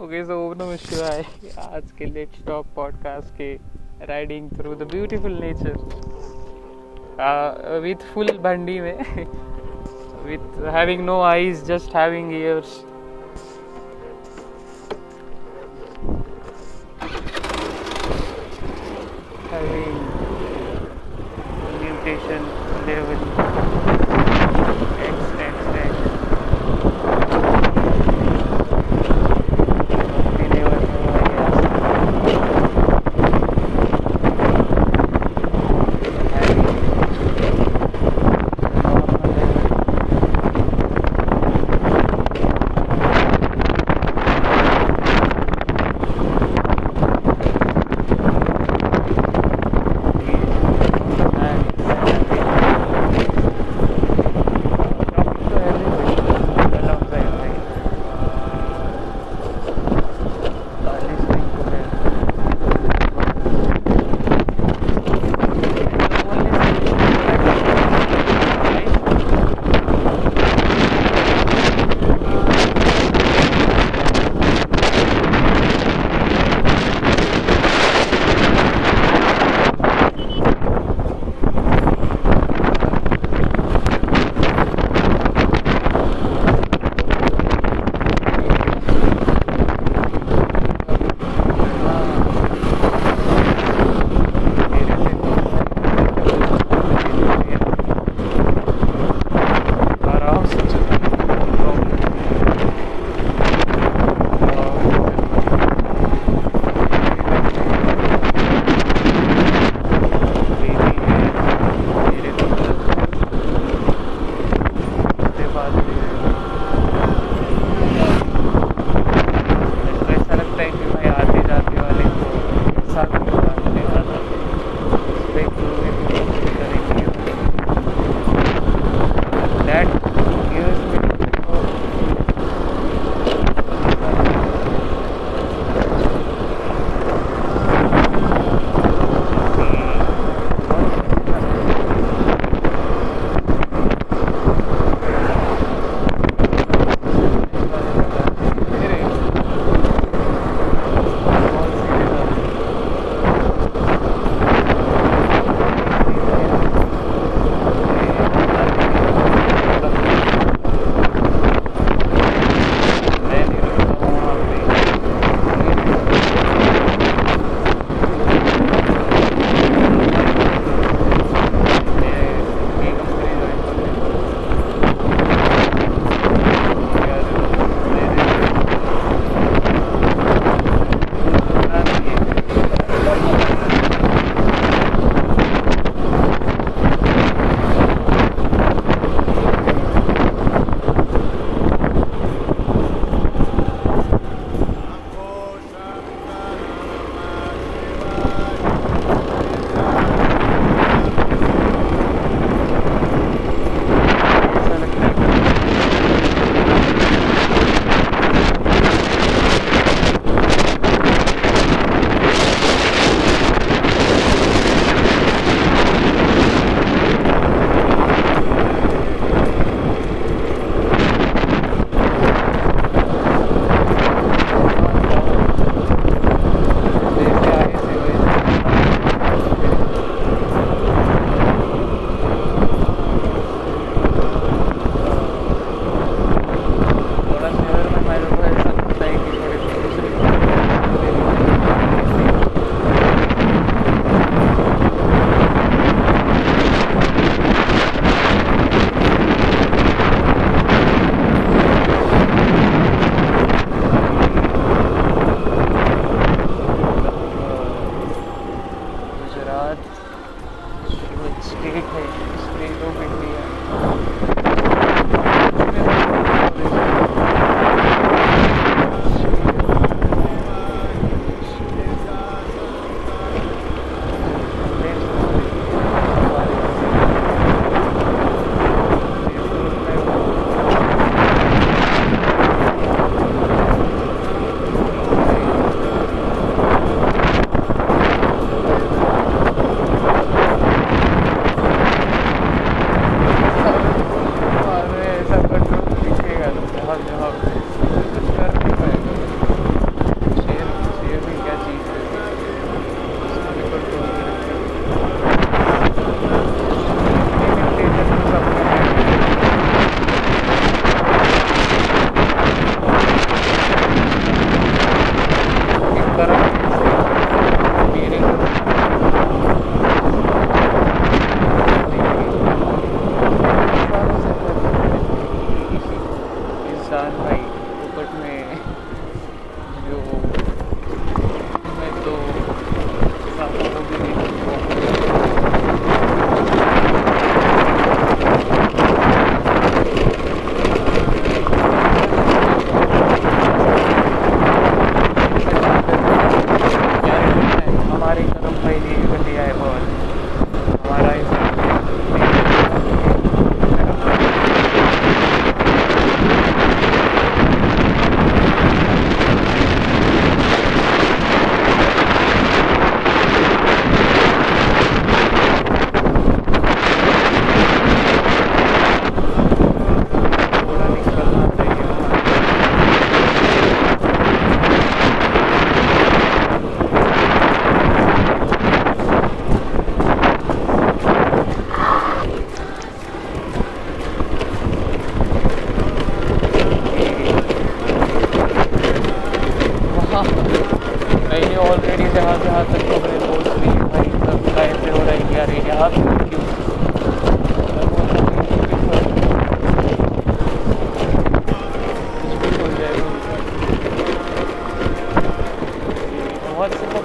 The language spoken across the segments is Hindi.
ओके सो ओम नमः शिवाय आज के लेट्स टॉक पॉडकास्ट के riding through the beautiful nature with full भंडी में with having no eyes just having ears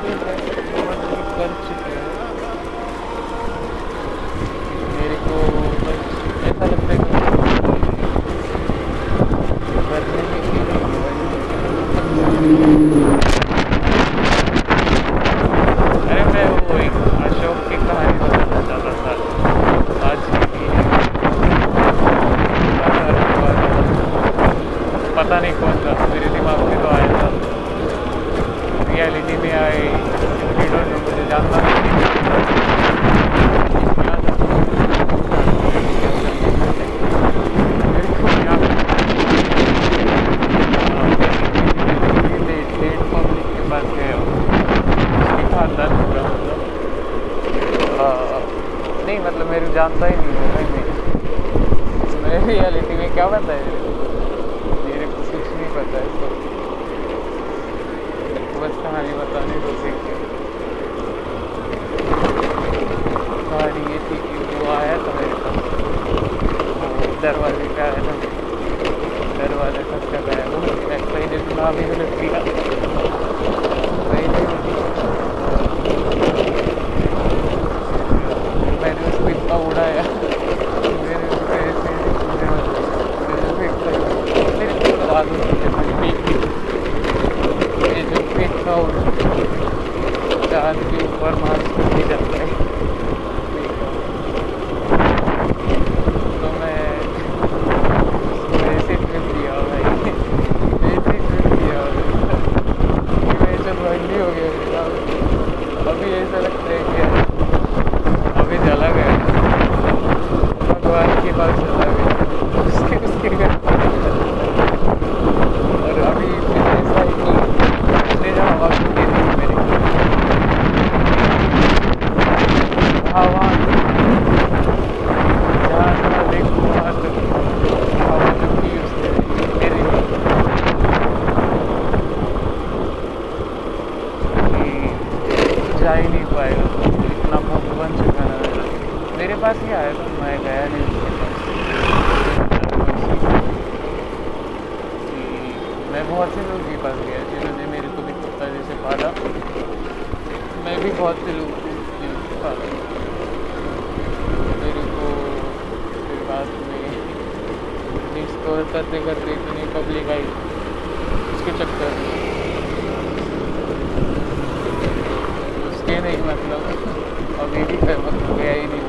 Gracias. में आए तो करते करते इतनी पब्लिक आई। उसके चक्कर उसके नहीं मतलब अभी भी फ़ेमस हो गया ही नहीं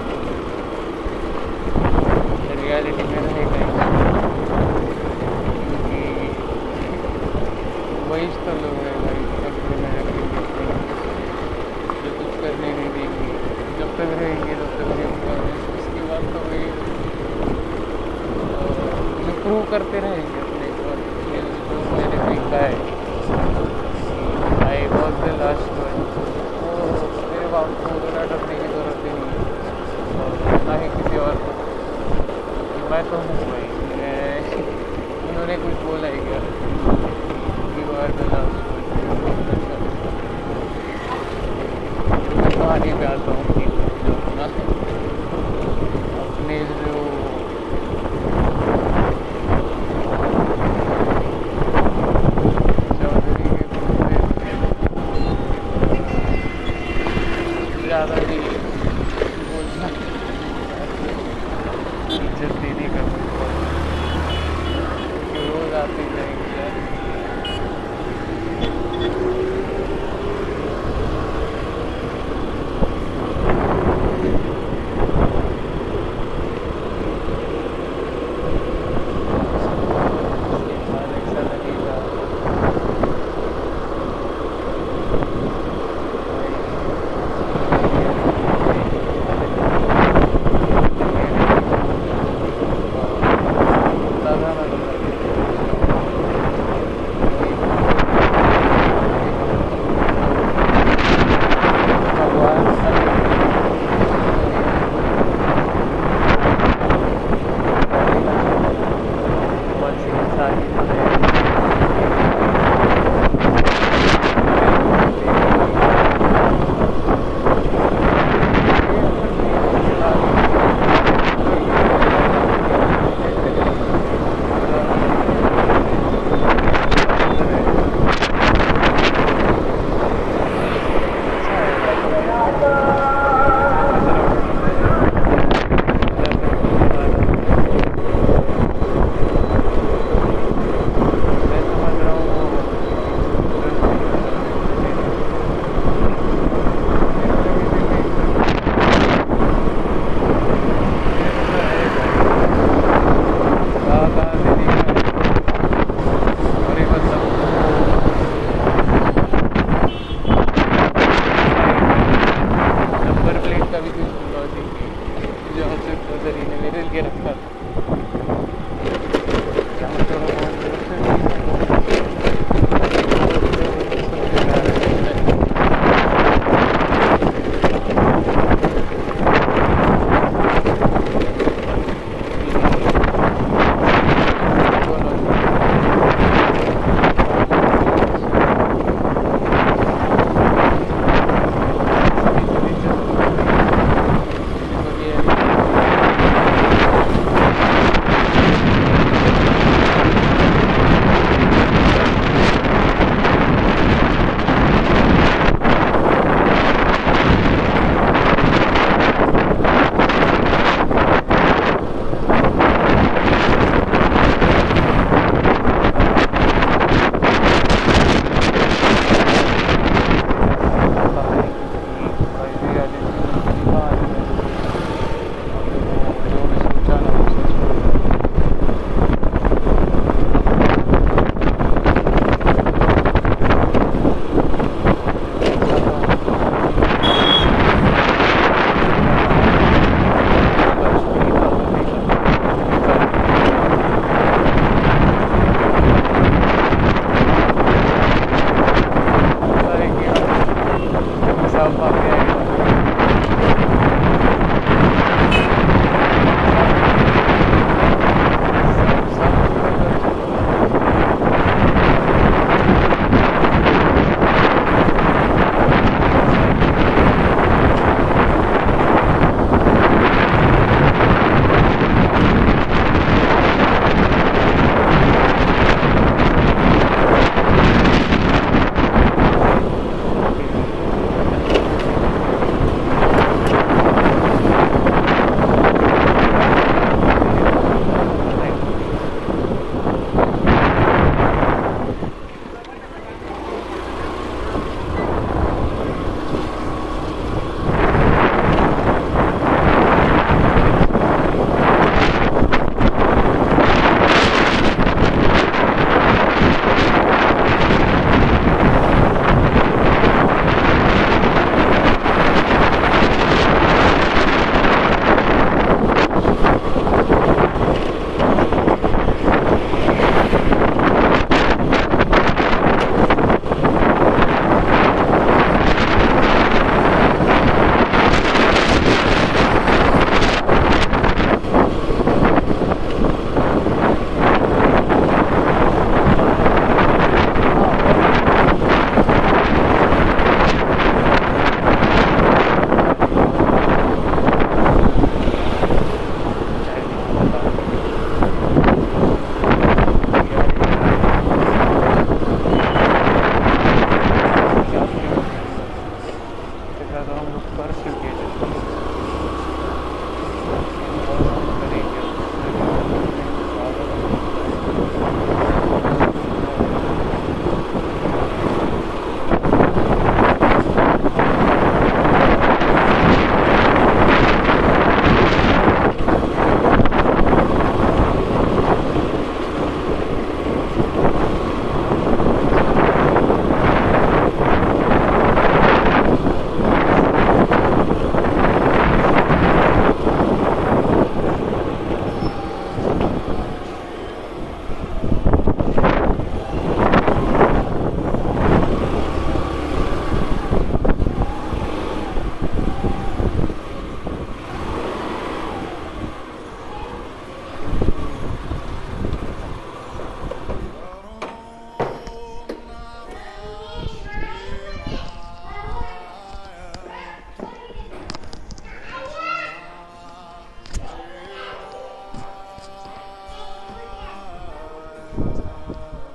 ग्रो करते रहेंगे अपने को मैंने देखा है आई वॉज़ द लास्ट तो मेरे को और ना ही किसी और मैं तो कुछ बोला लास्ट कहानी आता हूँ। अपने जो